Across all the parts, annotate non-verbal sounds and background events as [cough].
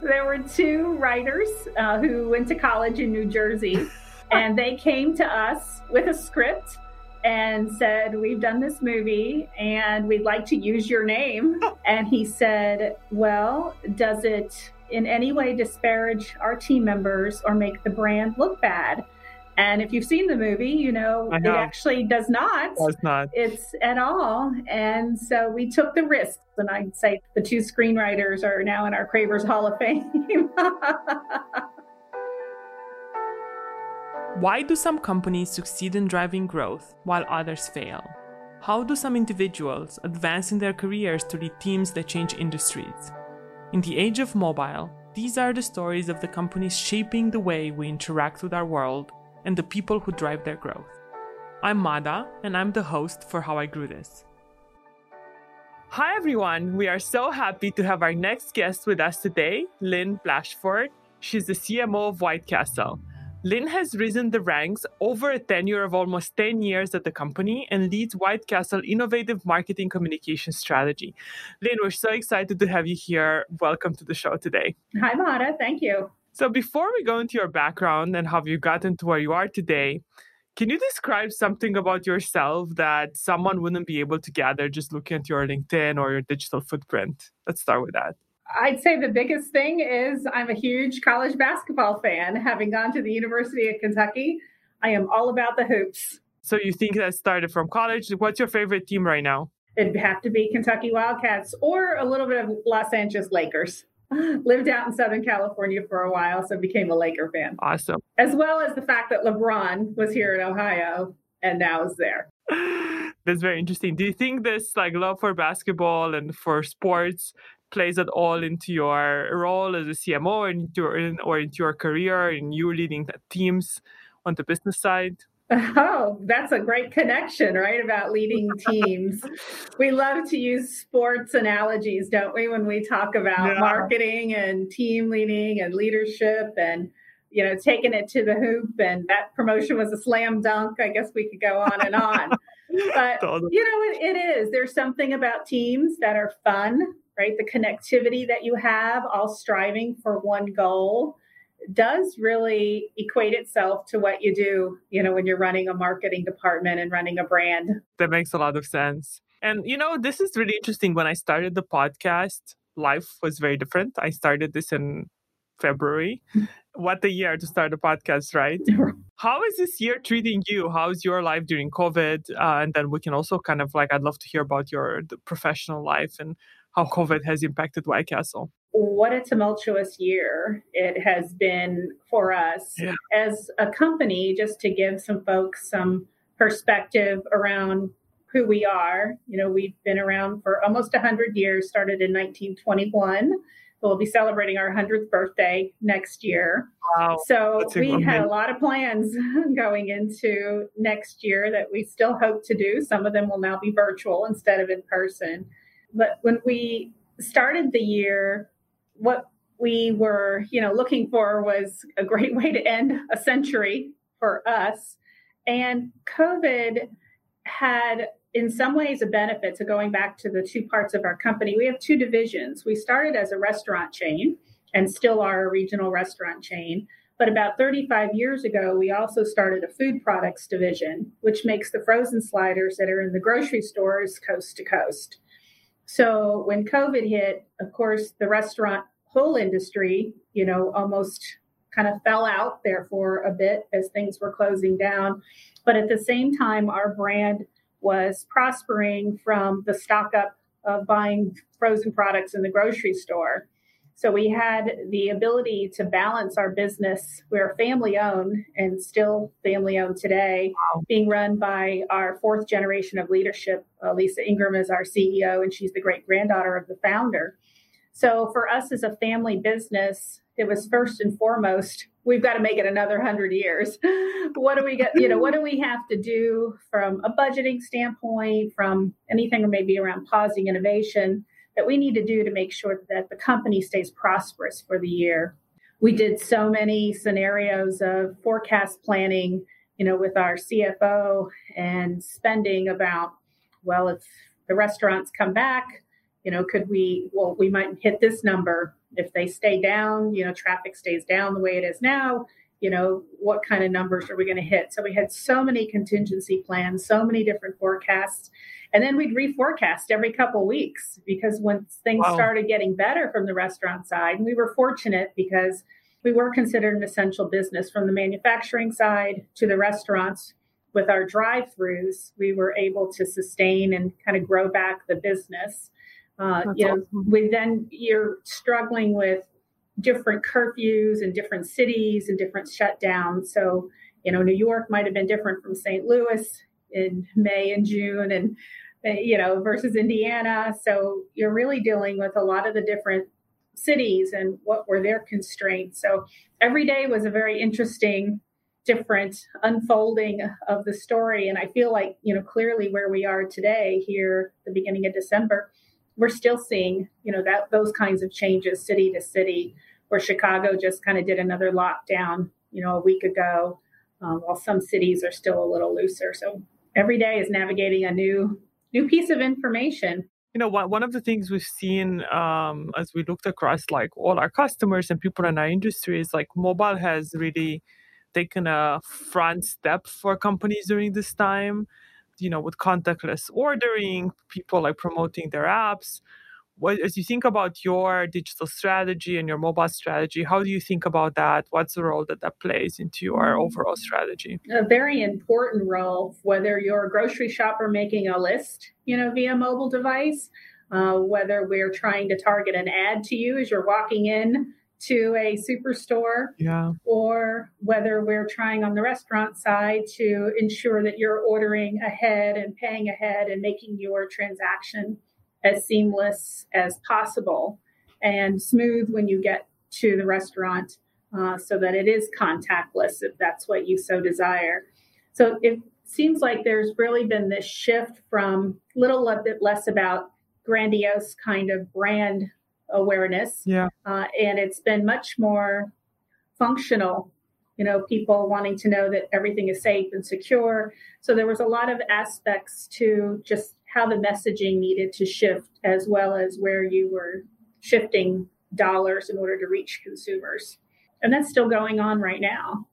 There were two writers uh, who went to college in New Jersey, [laughs] and they came to us with a script and said, We've done this movie and we'd like to use your name. And he said, Well, does it in any way disparage our team members or make the brand look bad? And if you've seen the movie, you know, it actually does not. Does not. It's at all. And so we took the risks. And I'd say the two screenwriters are now in our Cravers Hall of Fame. [laughs] Why do some companies succeed in driving growth while others fail? How do some individuals advance in their careers to lead teams that change industries? In the age of mobile, these are the stories of the companies shaping the way we interact with our world and the people who drive their growth. I'm Mada, and I'm the host for How I Grew This. Hi, everyone. We are so happy to have our next guest with us today, Lynn Blashford. She's the CMO of White Castle. Lynn has risen the ranks over a tenure of almost 10 years at the company and leads White Castle innovative marketing communication strategy. Lynn, we're so excited to have you here. Welcome to the show today. Hi, Mada. Thank you. So, before we go into your background and how you gotten to where you are today, can you describe something about yourself that someone wouldn't be able to gather just looking at your LinkedIn or your digital footprint? Let's start with that. I'd say the biggest thing is I'm a huge college basketball fan. Having gone to the University of Kentucky, I am all about the hoops. So you think that started from college? What's your favorite team right now? It'd have to be Kentucky Wildcats or a little bit of Los Angeles Lakers. [laughs] Lived out in Southern California for a while, so became a Laker fan. Awesome. As well as the fact that LeBron was here in Ohio and now is there. [sighs] That's very interesting. Do you think this like love for basketball and for sports plays at all into your role as a CMO and into, or into your career in you leading teams on the business side? Oh, that's a great connection, right? About leading [laughs] teams. we love to use sports analogies, don't we, when we talk about yeah. marketing and team leading and leadership and you know, taking it to the hoop and that promotion was a slam dunk. I guess we could go on and on. [laughs] but you know, it, it is. There's something about teams that are fun, right? The connectivity that you have, all striving for one goal does really equate itself to what you do, you know, when you're running a marketing department and running a brand. That makes a lot of sense. And, you know, this is really interesting. When I started the podcast, life was very different. I started this in February. [laughs] what a year to start a podcast, right? [laughs] How is this year treating you? How's your life during COVID? Uh, and then we can also kind of like, I'd love to hear about your professional life and how COVID has impacted White Castle what a tumultuous year it has been for us yeah. as a company, just to give some folks some perspective around who we are. You know, we've been around for almost 100 years, started in 1921. We'll be celebrating our 100th birthday next year. Wow. So we had a lot of plans [laughs] going into next year that we still hope to do. Some of them will now be virtual instead of in person. But when we started the year, what we were, you know, looking for was a great way to end a century for us. And COVID had, in some ways, a benefit to going back to the two parts of our company. We have two divisions. We started as a restaurant chain and still are a regional restaurant chain. But about 35 years ago, we also started a food products division, which makes the frozen sliders that are in the grocery stores coast to coast. So when COVID hit, of course, the restaurant whole industry, you know, almost kind of fell out there for a bit as things were closing down. But at the same time, our brand was prospering from the stock up of buying frozen products in the grocery store. So we had the ability to balance our business. We're family owned and still family owned today, wow. being run by our fourth generation of leadership. Uh, Lisa Ingram is our CEO, and she's the great granddaughter of the founder. So for us as a family business, it was first and foremost we've got to make it another 100 years [laughs] what do we get you know what do we have to do from a budgeting standpoint from anything or maybe around pausing innovation that we need to do to make sure that the company stays prosperous for the year. We did so many scenarios of forecast planning, you know, with our CFO and spending about, well, if the restaurants come back, you know, could we, well, we might hit this number, If they stay down, you know, traffic stays down the way it is now, you know, what kind of numbers are we going to hit? So we had so many contingency plans, so many different forecasts. And then we'd reforecast every couple weeks because when things wow. started getting better from the restaurant side, and we were fortunate because we were considered an essential business from the manufacturing side to the restaurants with our drive-throughs, we were able to sustain and kind of grow back the business. Uh, you know, awesome. we then you're struggling with different curfews in different cities and different shutdowns. So, you know, New York might have been different from St. Louis in May and June, and you know, versus Indiana. So you're really dealing with a lot of the different cities and what were their constraints. So every day was a very interesting different unfolding of the story. And I feel like, you know, clearly where we are today here, the beginning of December, we're still seeing, you know, that those kinds of changes city to city, where Chicago just kind of did another lockdown, you know, a week ago, um, while some cities are still a little looser. So every day is navigating a new new piece of information you know one, of the things we've seen um, as we looked across like all our customers and people in our industry is like mobile has really taken a front step for companies during this time you know with contactless ordering people like promoting their apps. What, as you think about your digital strategy and your mobile strategy how do you think about that? What's the role that that plays into your overall strategy? A very important role whether you're a grocery shopper making a list you know via mobile device uh, whether we're trying to target an ad to you as you're walking in to a superstore yeah. or whether we're trying on the restaurant side to ensure that you're ordering ahead and paying ahead and making your transaction as seamless as possible and smooth when you get to the restaurant uh, so that it is contactless if that's what you so desire. So it seems like there's really been this shift from a little bit less about grandiose kind of brand awareness. Yeah. Uh, and it's been much more functional, you know, people wanting to know that everything is safe and secure. So there was a lot of aspects to just how the messaging needed to shift, as well as where you were shifting dollars in order to reach consumers. And that's still going on right now.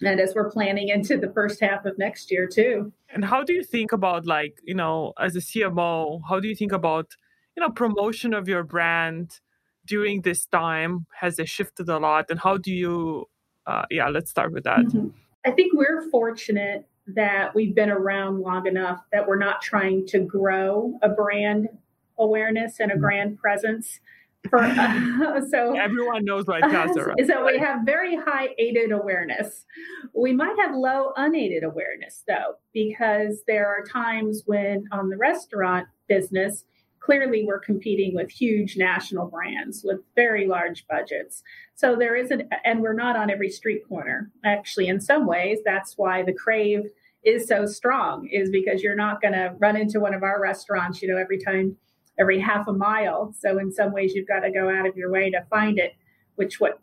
And as we're planning into the first half of next year, too. And how do you think about, like, you know, as a CMO, how do you think about you know promotion of your brand during this time has it shifted a lot and how do you uh, yeah let's start with that mm-hmm. i think we're fortunate that we've been around long enough that we're not trying to grow a brand awareness and a mm-hmm. brand presence for uh, [laughs] so [laughs] everyone knows what Casa [laughs] right? so we have very high aided awareness we might have low unaided awareness though because there are times when on the restaurant business clearly we're competing with huge national brands with very large budgets. So there isn't, and we're not on every street corner. Actually, in some ways, that's why the crave is so strong, is because you're not going to run into one of our restaurants, you know, every time, every half a mile. So in some ways, you've got to go out of your way to find it, which what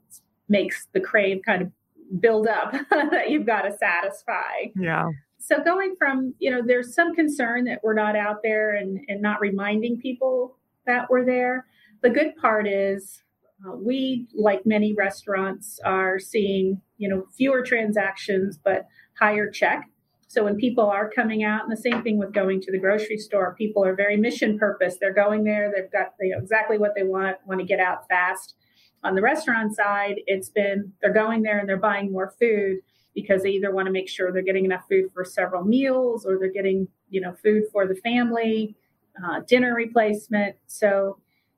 makes the crave kind of build up [laughs] that you've got to satisfy. Yeah so going from you know there's some concern that we're not out there and, and not reminding people that we're there. The good part is uh, we like many restaurants are seeing you know fewer transactions but higher check. So when people are coming out and the same thing with going to the grocery store people are very mission purpose. They're going there they've got they know exactly what they want want to get out fast. On the restaurant side it's been they're going there and they're buying more food because they either want to make sure they're getting enough food for several meals or they're getting you know food for the family uh, dinner replacement. So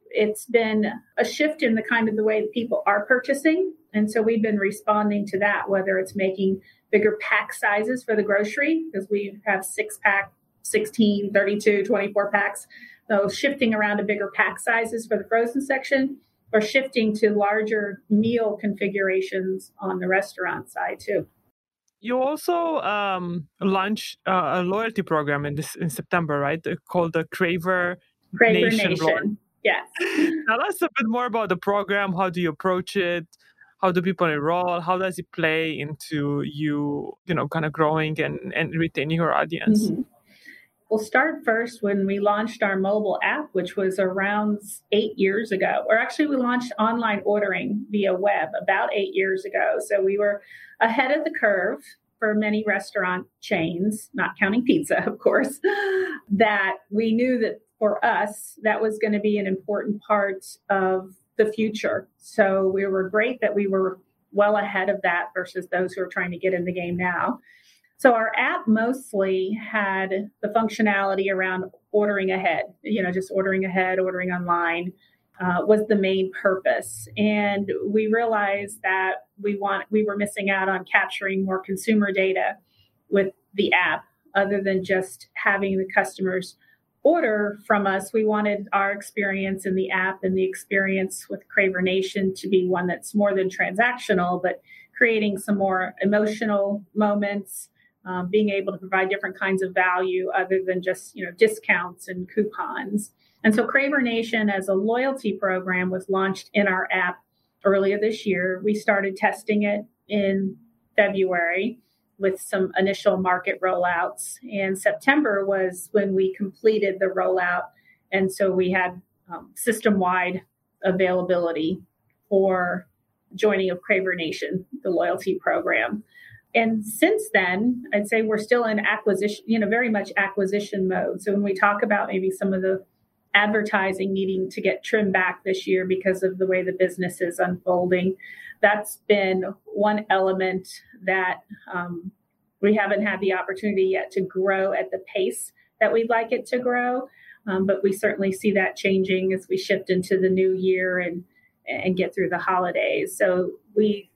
it's been a shift in the kind of the way that people are purchasing. And so we've been responding to that whether it's making bigger pack sizes for the grocery because we have six pack 16 32 24 packs. So shifting around to bigger pack sizes for the frozen section or shifting to larger meal configurations on the restaurant side too you also um, launched uh, a loyalty program in this in September, right? Called the Craver, Craver Nation. Nation. Yes. [laughs] Tell us a bit more about the program. How do you approach it? How do people enroll? How does it play into you, you know, kind of growing and, and retaining your audience? Mm-hmm. We'll start first when we launched our mobile app, which was around eight years ago. Or actually, we launched online ordering via web about eight years ago. So we were ahead of the curve for many restaurant chains, not counting pizza, of course, [laughs] that we knew that for us, that was going to be an important part of the future. So we were great that we were well ahead of that versus those who are trying to get in the game now. So our app mostly had the functionality around ordering ahead, you know, just ordering ahead, ordering online uh, was the main purpose. And we realized that we want we were missing out on capturing more consumer data with the app other than just having the customers order from us. We wanted our experience in the app and the experience with Craver Nation to be one that's more than transactional, but creating some more emotional moments, um, being able to provide different kinds of value other than just you know discounts and coupons. And so Craver Nation as a loyalty program was launched in our app earlier this year. We started testing it in February with some initial market rollouts. And September was when we completed the rollout. And so we had um, system wide availability for joining of Craver Nation, the loyalty program and since then, I'd say we're still in acquisition, you know, very much acquisition mode. So when we talk about maybe some of the advertising needing to get trimmed back this year because of the way the business is unfolding, that's been one element that um, we haven't had the opportunity yet to grow at the pace that we'd like it to grow. Um, but we certainly see that changing as we shift into the new year and and get through the holidays. So we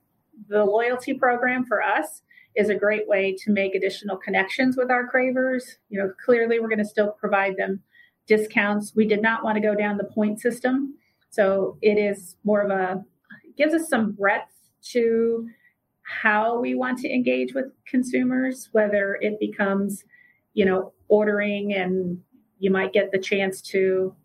the loyalty program for us is a great way to make additional connections with our cravers. You know, clearly we're going to still provide them discounts. We did not want to go down the point system. So it is more of a, gives us some breadth to how we want to engage with consumers, whether it becomes, you know, ordering and you might get the chance to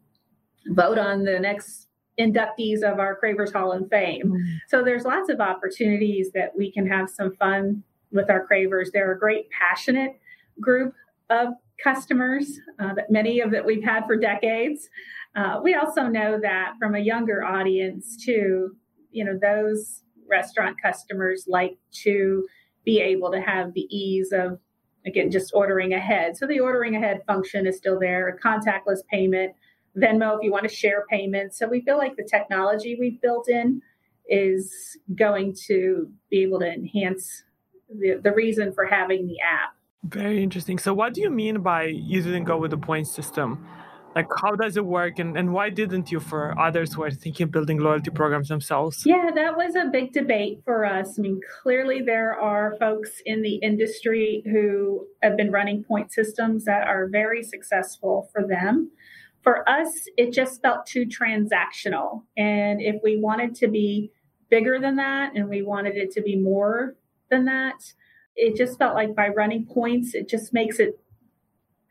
vote on the next inductees of our Cravers Hall of Fame. Mm-hmm. So there's lots of opportunities that we can have some fun with our cravers. They're a great, passionate group of customers uh, that many of that we've had for decades. Uh, we also know that from a younger audience too, you know, those restaurant customers like to be able to have the ease of again just ordering ahead. So the ordering ahead function is still there, contactless payment, Venmo if you want to share payments. So we feel like the technology we've built in is going to be able to enhance the, the reason for having the app. Very interesting. So, what do you mean by you didn't go with the point system? Like, how does it work, and, and why didn't you for others who are thinking of building loyalty programs themselves? Yeah, that was a big debate for us. I mean, clearly, there are folks in the industry who have been running point systems that are very successful for them. For us, it just felt too transactional. And if we wanted to be bigger than that and we wanted it to be more than that. It just felt like by running points, it just makes it,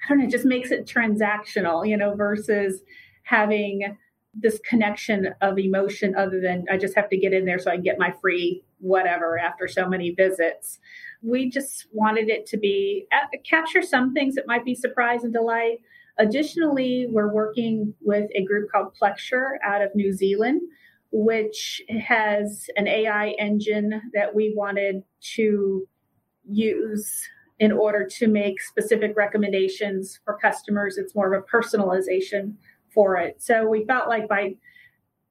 I don't know, it just makes it transactional, you know, versus having this connection of emotion other than I just have to get in there so I can get my free whatever after so many visits. We just wanted it to be uh, capture some things that might be surprise and delight. Additionally, we're working with a group called Plexure out of New Zealand which has an AI engine that we wanted to use in order to make specific recommendations for customers. It's more of a personalization for it. So we felt like by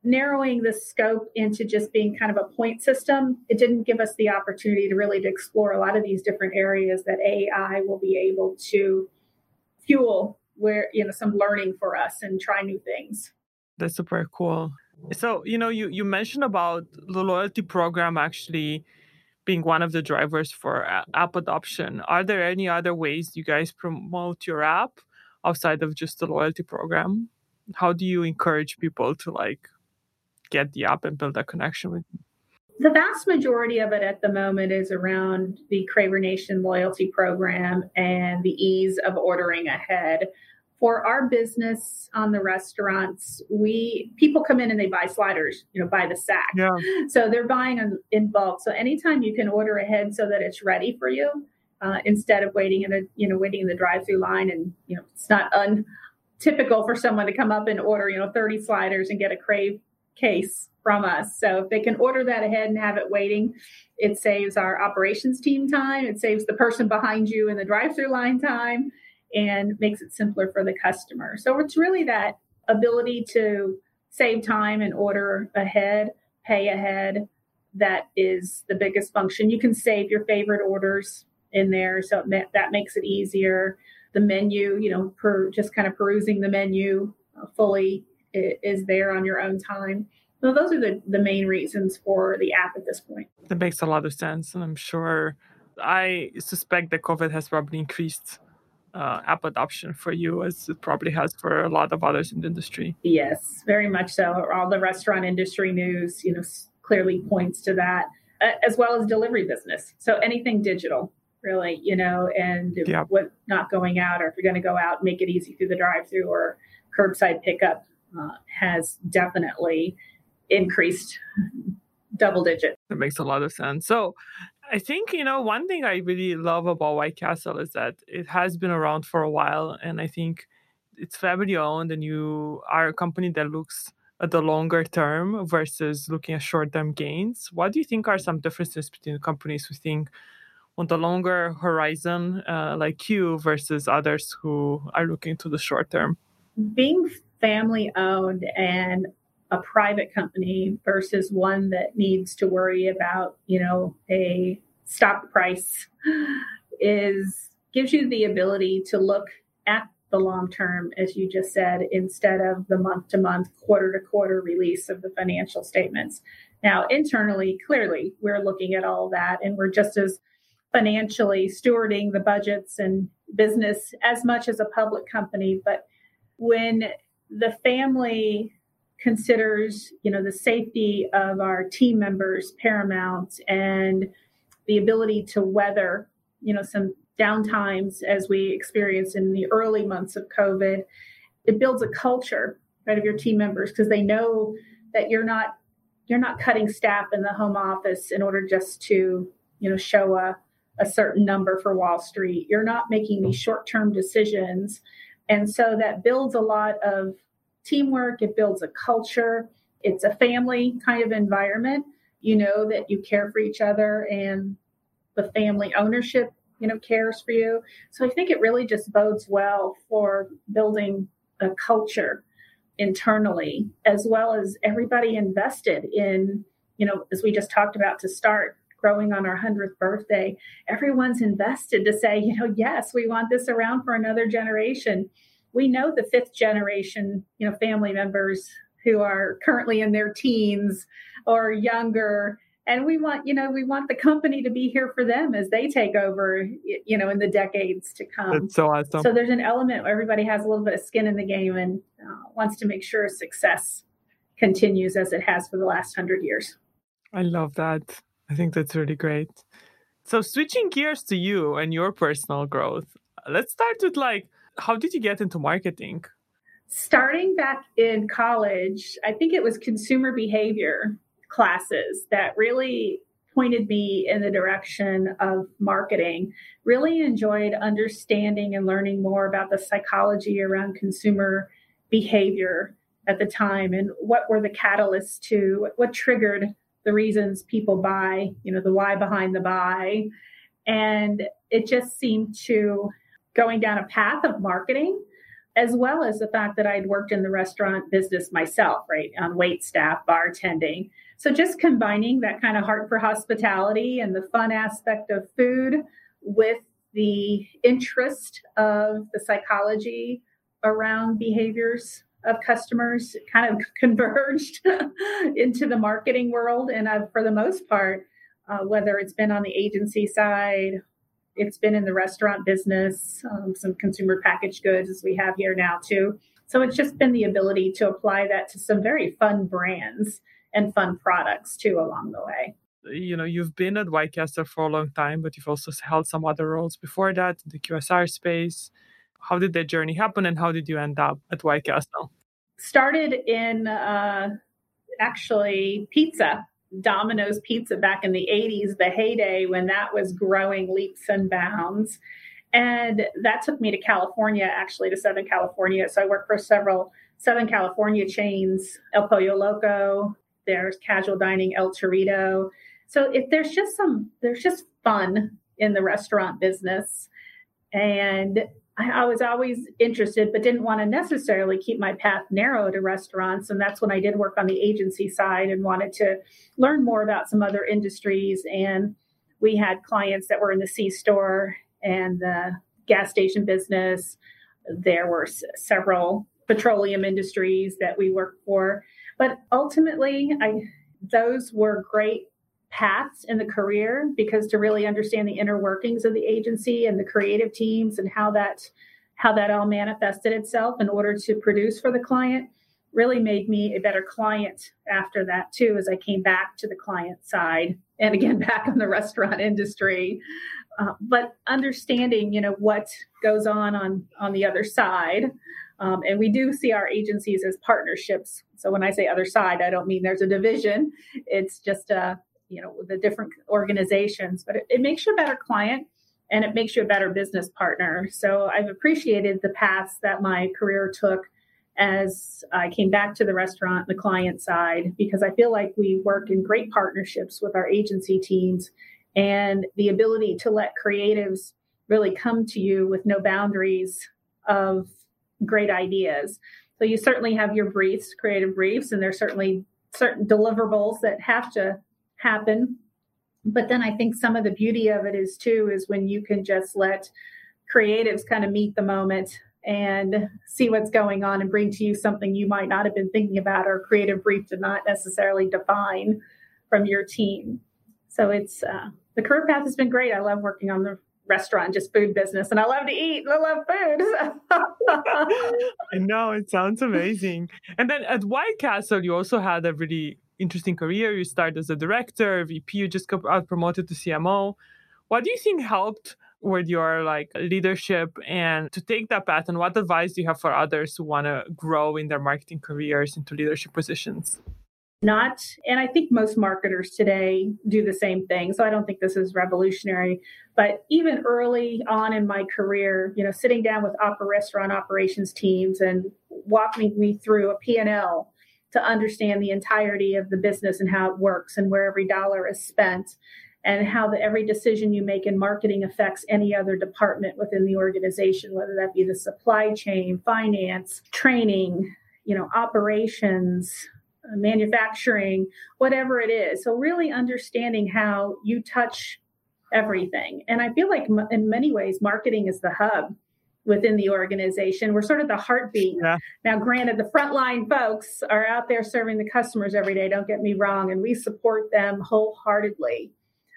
narrowing the scope into just being kind of a point system, it didn't give us the opportunity to really to explore a lot of these different areas that AI will be able to fuel where you know some learning for us and try new things. That's super cool. So, you know, you, you mentioned about the loyalty program actually being one of the drivers for app adoption. Are there any other ways you guys promote your app outside of just the loyalty program? How do you encourage people to like get the app and build a connection with you? The vast majority of it at the moment is around the Craver Nation loyalty program and the ease of ordering ahead for our business on the restaurants, we people come in and they buy sliders, you know, buy the sack. Yeah. So they're buying in bulk. So anytime you can order ahead so that it's ready for you, uh, instead of waiting in a you know waiting in the drive-through line and you know it's not untypical for someone to come up and order you know 30 sliders and get a crave case from us so if they can order that ahead and have it waiting it saves our operations team time it saves the person behind you in the drive-through line time and makes it simpler for the customer so it's really that ability to save time and order ahead pay ahead that is the biggest function you can save your favorite orders in there. So that makes it easier. The menu, you know, per just kind of perusing the menu uh, fully is there on your own time. So those are the, the main reasons for the app at this point. That makes a lot of sense. And I'm sure I suspect that COVID has probably increased uh, app adoption for you as it probably has for a lot of others in the industry. Yes, very much so. All the restaurant industry news, you know, clearly points to that, as well as delivery business. So anything digital really, you know, and yeah. what not going out or if you're going to go out, make it easy through the drive through or curbside pickup uh, has definitely increased double digit. That makes a lot of sense. So I think, you know, one thing I really love about White Castle is that it has been around for a while. And I think it's family owned and you are a company that looks at the longer term versus looking at short term gains. What do you think are some differences between companies who think on the longer horizon, uh, like you, versus others who are looking to the short term? Being family owned and a private company versus one that needs to worry about, you know, a stock price is gives you the ability to look at the long term, as you just said, instead of the month to month, quarter to quarter release of the financial statements. Now, internally, clearly, we're looking at all that and we're just as financially stewarding the budgets and business as much as a public company. But when the family considers, you know, the safety of our team members paramount and the ability to weather, you know, some downtimes as we experienced in the early months of COVID, it builds a culture right of your team members because they know that you're not you're not cutting staff in the home office in order just to you know show a a certain number for Wall Street. You're not making these short term decisions. And so that builds a lot of teamwork, it builds a culture, it's a family kind of environment. You know that you care for each other and the family ownership, you know, cares for you. So I think it really just bodes well for building a culture internally, as well as everybody invested in, you know, as we just talked about to start, growing on our 100th birthday, everyone's invested to say, you know, yes, we want this around for another generation. We know the fifth generation, you know, family members who are currently in their teens or younger. And we want you know we want the company to be here for them as they take over you know in the decades to come. That's so awesome. So there's an element where everybody has a little bit of skin in the game and uh, wants to make sure success continues as it has for the last hundred years. I love that. I think that's really great. So, switching gears to you and your personal growth, let's start with like, how did you get into marketing? Starting back in college, I think it was consumer behavior classes that really pointed me in the direction of marketing. Really enjoyed understanding and learning more about the psychology around consumer behavior at the time and what were the catalysts to what triggered the reasons people buy, you know, the why behind the buy. And it just seemed to going down a path of marketing, as well as the fact that I'd worked in the restaurant business myself, right, on wait staff, bartending. So just combining that kind of heart for hospitality and the fun aspect of food with the interest of the psychology around behaviors of customers kind of [laughs] converged [laughs] into the marketing world. And I've, for the most part, uh, whether it's been on the agency side, it's been in the restaurant business, um, some consumer packaged goods as we have here now too. So it's just been the ability to apply that to some very fun brands and fun products too along the way. You know, you've been at White Castle for a long time, but you've also held some other roles before that in the QSR space. How did that journey happen and how did you end up at White Castle? Started in uh, actually pizza Domino's Pizza back in the 80s, the heyday when that was growing leaps and bounds. And that took me to California, actually to Southern California. So I worked for several Southern California chains, El Pollo Loco, there's casual dining, El Torito. So if there's just some, there's just fun in the restaurant business. And I, was always interested, but didn't want to necessarily keep my path narrow to restaurants. And that's when I did work on the agency side and wanted to learn more about some other industries. And we had clients that were in the C store and the gas station business. There were s- several petroleum industries that we worked for. But ultimately, I those were great paths in the career because to really understand the inner workings of the agency and the creative teams and how that how that all manifested itself in order to produce for the client really made me a better client after that too as i came back to the client side and again [laughs] back in the restaurant industry. Uh, but understanding you know what goes on on on the other side um, and we do see our agencies as partnerships. So when i say other side i don't mean there's a division. It's just a you know the different organizations but it, it makes you a better client and it makes you a better business partner. So i've appreciated the paths that my career took as i came back to the restaurant the client side because i feel like we work in great partnerships with our agency teams and the ability to let creatives really come to you with no boundaries of great ideas. So you certainly have your briefs creative briefs and there's certainly certain deliverables that have to happen. But then I think some of the beauty of it is too is when you can just let creatives kind of meet the moment and see what's going on and bring to you something you might not have been thinking about or creative brief did not necessarily define from your team. So it's uh, the career path has been great. I love working on the restaurant, just food business, and I love to eat. I love food. [laughs] I know it sounds amazing. And then at White Castle, you also had a really interesting career. You start as a director, VP, you just got promoted to CMO. What do you think helped with your like leadership and to take that path? And what advice do you have for others who want to grow in their marketing careers into leadership positions? Not, and I think most marketers today do the same thing. So I don't think this is revolutionary. But even early on in my career, you know, sitting down with opera restaurant operations teams and walking me through a P&L to understand the entirety of the business and how it works and where every dollar is spent and how the, every decision you make in marketing affects any other department within the organization whether that be the supply chain finance training you know operations uh, manufacturing whatever it is. So really understanding how you touch everything. And i feel like in many ways marketing is the hub within the organization. We're sort of the heartbeat. Yeah. Now, granted, the frontline folks are out there serving the customers every day, don't get me wrong, and we support them wholeheartedly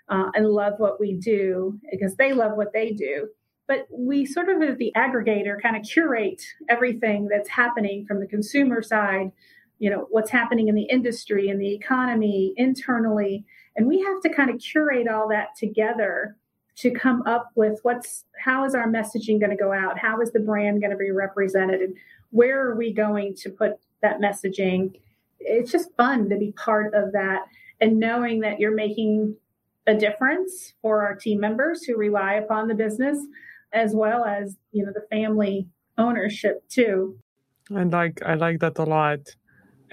uh, and love what we do because they love what they do. But we sort of, as the aggregator, kind of curate everything that's happening from the consumer side, you know, what's happening in the industry and the economy internally. And we have to kind of curate all that together to come up with what's how is our messaging going to go out? How is the brand going to be represented? And where are we going to put that messaging? It's just fun to be part of that and knowing that you're making a difference for our team members who rely upon the business as well as you know the family ownership too. I like i like that a lot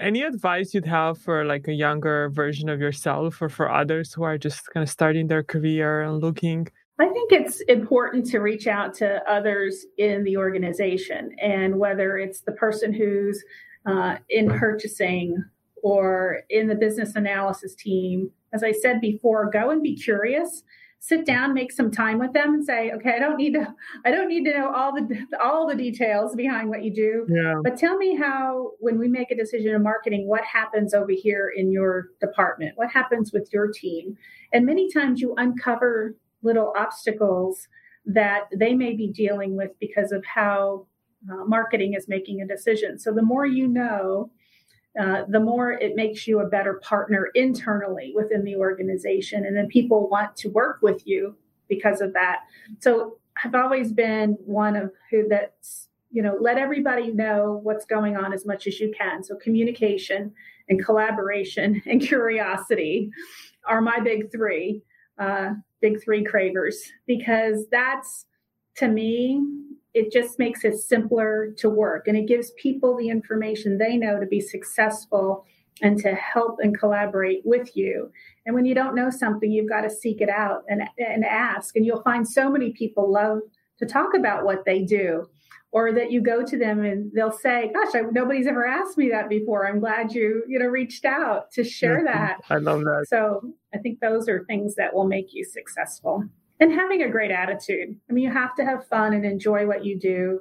any advice you'd have for like a younger version of yourself or for others who are just kind of starting their career and looking? I think it's important to reach out to others in the organization, and whether it's the person who's uh, in purchasing or in the business analysis team, as I said before, go and be curious sit down, make some time with them, and say, okay, I don't need to, I don't need to know all the all the details behind what you do, yeah. but tell me how when we make a decision in marketing, what happens over here in your department, what happens with your team, and many times you uncover little obstacles that they may be dealing with because of how uh, marketing is making a decision. So the more you know, uh, the more it makes you a better partner internally within the organization. And then people want to work with you because of that. So I've always been one of who that's, you know, let everybody know what's going on as much as you can. So communication and collaboration [laughs] and curiosity are my big three, uh, big three cravers, because that's to me, it just makes it simpler to work and it gives people the information they know to be successful and to help and collaborate with you. And when you don't know something, you've got to seek it out and, and ask. And you'll find so many people love to talk about what they do or that you go to them and they'll say gosh I, nobody's ever asked me that before i'm glad you you know reached out to share mm-hmm. that i love that so i think those are things that will make you successful and having a great attitude i mean you have to have fun and enjoy what you do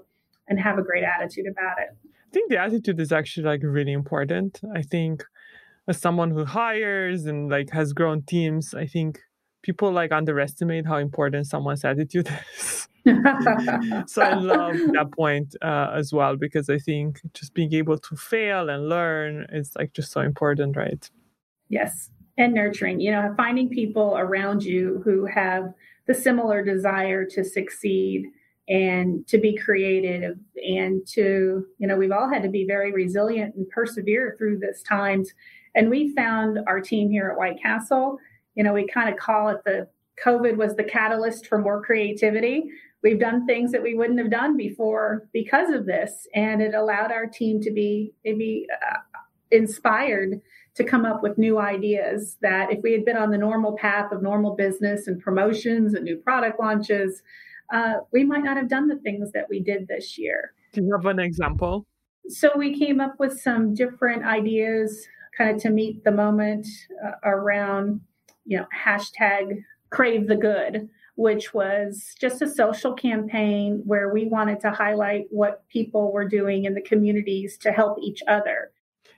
and have a great attitude about it i think the attitude is actually like really important i think as someone who hires and like has grown teams i think people like underestimate how important someone's attitude [laughs] is [laughs] so I love that point uh, as well because I think just being able to fail and learn is like just so important, right? Yes, and nurturing. You know, finding people around you who have the similar desire to succeed and to be creative and to you know we've all had to be very resilient and persevere through this times. And we found our team here at white castle you know we kind of call it the covid was the catalyst for more creativity. We've done things that we wouldn't have done before because of this and it allowed our team to be maybe uh, inspired to come up with new ideas that if we had been on the normal path of normal business and promotions and new product launches uh, we might not have done the things that we did this year do you have an example so we came up with some different ideas kind of to meet the moment uh, around you know hashtag crave the good which was just a social campaign where we wanted to highlight what people were doing in the communities to help each other.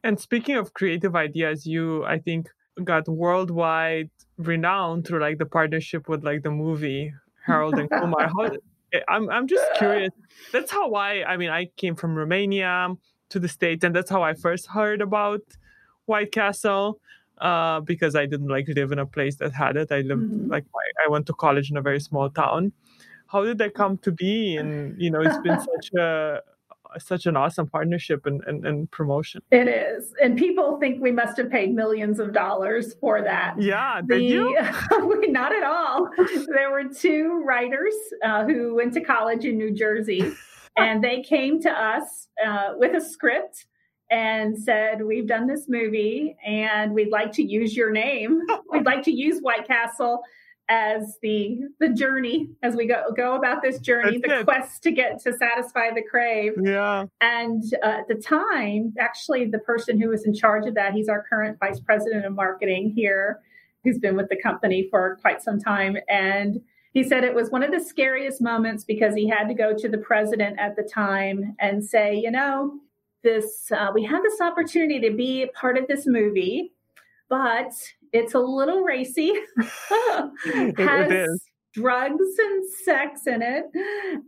And speaking of creative ideas, you, I think, got worldwide renown through like the partnership with like the movie Harold and Kumar. How, eh, I'm, I'm just curious. That's how I, I mean, I came from Romania to the States, and that's how I first heard about White Castle uh, because I didn't like live in a place that had it. I lived mm-hmm. like I went to college in a very small town. How did that come to be? And you know, it's been [laughs] such a such an awesome partnership and, and, and, promotion. It is. And people think we must have paid millions of dollars for that. Yeah, the, did you? [laughs] not at all. There were two writers uh, who went to college in New Jersey, [laughs] and they came to us uh, with a script and said, We've done this movie and we'd like to use your name. [laughs] we'd like to use White Castle as the the journey as we go go about this journey That's the it. quest to get to satisfy the crave. Yeah. And uh, at the time actually the person who was in charge of that he's our current vice president of marketing here who's been with the company for quite some time. And he said it was one of the scariest moments because he had to go to the president at the time and say you know this uh, we had this opportunity to be part of this movie but it's a little racy. [laughs] Has drugs and sex in it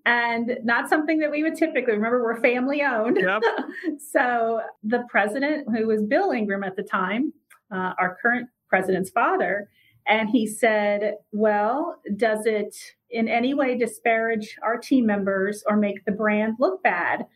and not something that we would typically remember we're family owned yep. [laughs] so the president who was bill ingram at the time uh, our current president's father and he said well does it in any way disparage our team members or make the brand look bad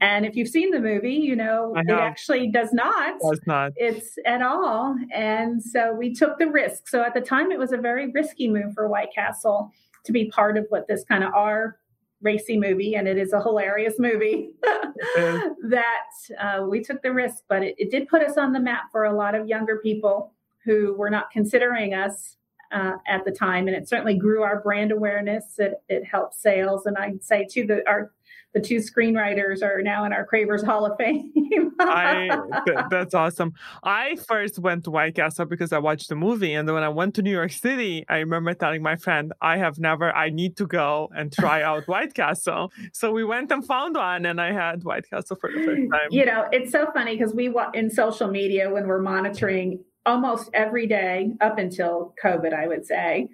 and if you've seen the movie, you know it actually does not. Does not. It's at all. And so we took the risk. So at the time, it was a very risky move for White Castle to be part of what this kind of R racy movie, and it is a hilarious movie. [laughs] that uh, we took the risk, but it, it did put us on the map for a lot of younger people who were not considering us uh, at the time, and it certainly grew our brand awareness. It, it helped sales, and I'd say too that our the two screenwriters are now in our Cravers Hall of Fame. [laughs] I, th- that's awesome. I first went to White Castle because I watched the movie. And then when I went to New York City, I remember telling my friend, I have never, I need to go and try out [laughs] White Castle. So we went and found one and I had White Castle for the first time. You know, it's so funny because we, in social media, when we're monitoring almost every day up until COVID, I would say,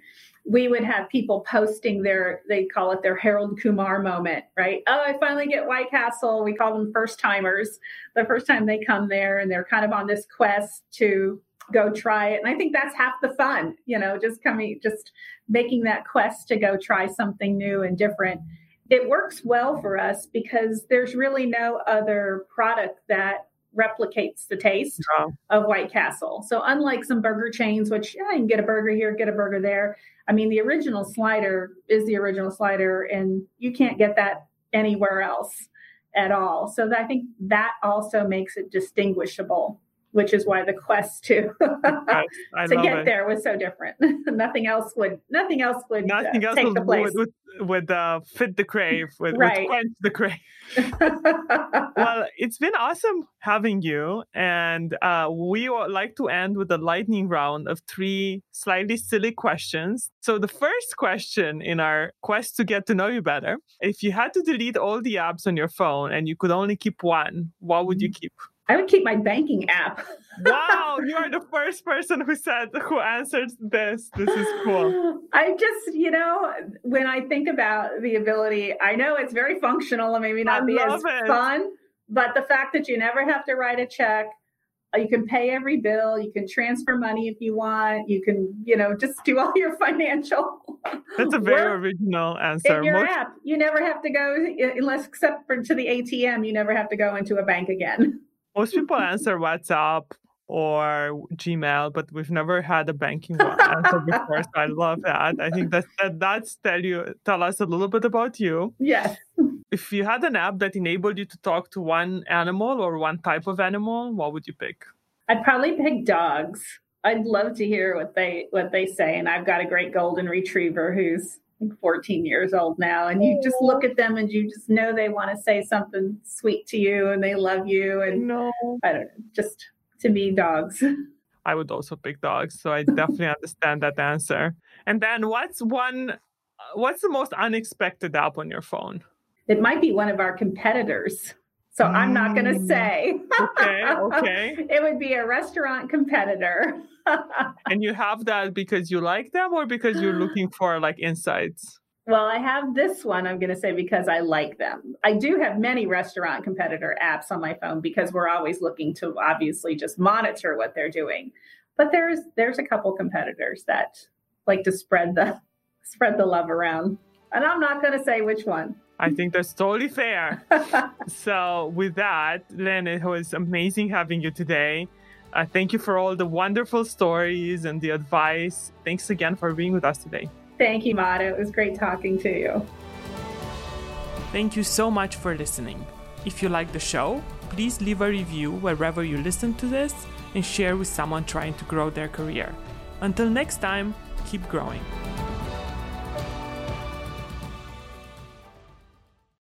we would have people posting their they call it their Harold Kumar moment, right? Oh, I finally get White Castle. We call them first timers. The first time they come there and they're kind of on this quest to go try it. And I think that's half the fun, you know, just coming just making that quest to go try something new and different. It works well for us because there's really no other product that replicates the taste of White Castle. So unlike some burger chains, which yeah, you can get a burger here, get a burger there. I mean, the original slider is the original slider, and you can't get that anywhere else at all. So I think that also makes it distinguishable which is why the quest [laughs] to to get it. there was so different. [laughs] nothing else would nothing else would uh, nothing uh, else take would, the place. would, would uh, fit the crave, [laughs] would, right. would quench the crave. well, it's been awesome having you, and uh, we would like to end with a lightning round of three slightly silly questions. So the first question in our quest to get to know you better: if you had to delete all the apps on your phone and you could only keep one, what would you mm-hmm. keep? I would keep my banking app. wow, you are the [laughs] first person who said who answered this. This is cool. [gasps] I just, you know, when I think about the ability, I know it's very functional and maybe not I be as it. fun, but the fact that you never have to write a check, uh, you can pay every bill, you can transfer money if you want, you can, you know, just do all your [laughs] financial. That's a very original answer. In your Most... app, you never have to go unless except for to the ATM, you never have to go into a bank again. Most [laughs] people answer WhatsApp or Gmail, but we've never had a banking one answer before. So I love that. I think that, that that's tell you tell us a little bit about you. Yes. If you had an app that enabled you to talk to one animal or one type of animal, what would you pick? I'd probably pick dogs. I'd love to hear what they what they say. And I've got a great golden retriever who's 14 years old now and you just look at them and you just know they want to say something sweet to you and they love you and no i don't know just to me dogs i would also pick dogs so i definitely understand that answer and then what's one what's the most unexpected app on your phone it might be one of our competitors so mm. I'm not going to say. okay, okay. [laughs] it would be a restaurant competitor. [laughs] and you have that because you like them or because you're looking [gasps] for like insights? Well, I have this one, I'm going to say, because I like them. I do have many restaurant competitor apps on my phone because we're always looking to obviously just monitor what they're doing. But there's there's a couple competitors that like to spread the [laughs] spread the love around. And I'm not going to say which one. I think that's totally fair. [laughs] so, with that, Lynn, it was amazing having you today. Uh, thank you for all the wonderful stories and the advice. Thanks again for being with us today. Thank you, Mata. It was great talking to you. Thank you so much for listening. If you like the show, please leave a review wherever you listen to this and share with someone trying to grow their career. Until next time, keep growing.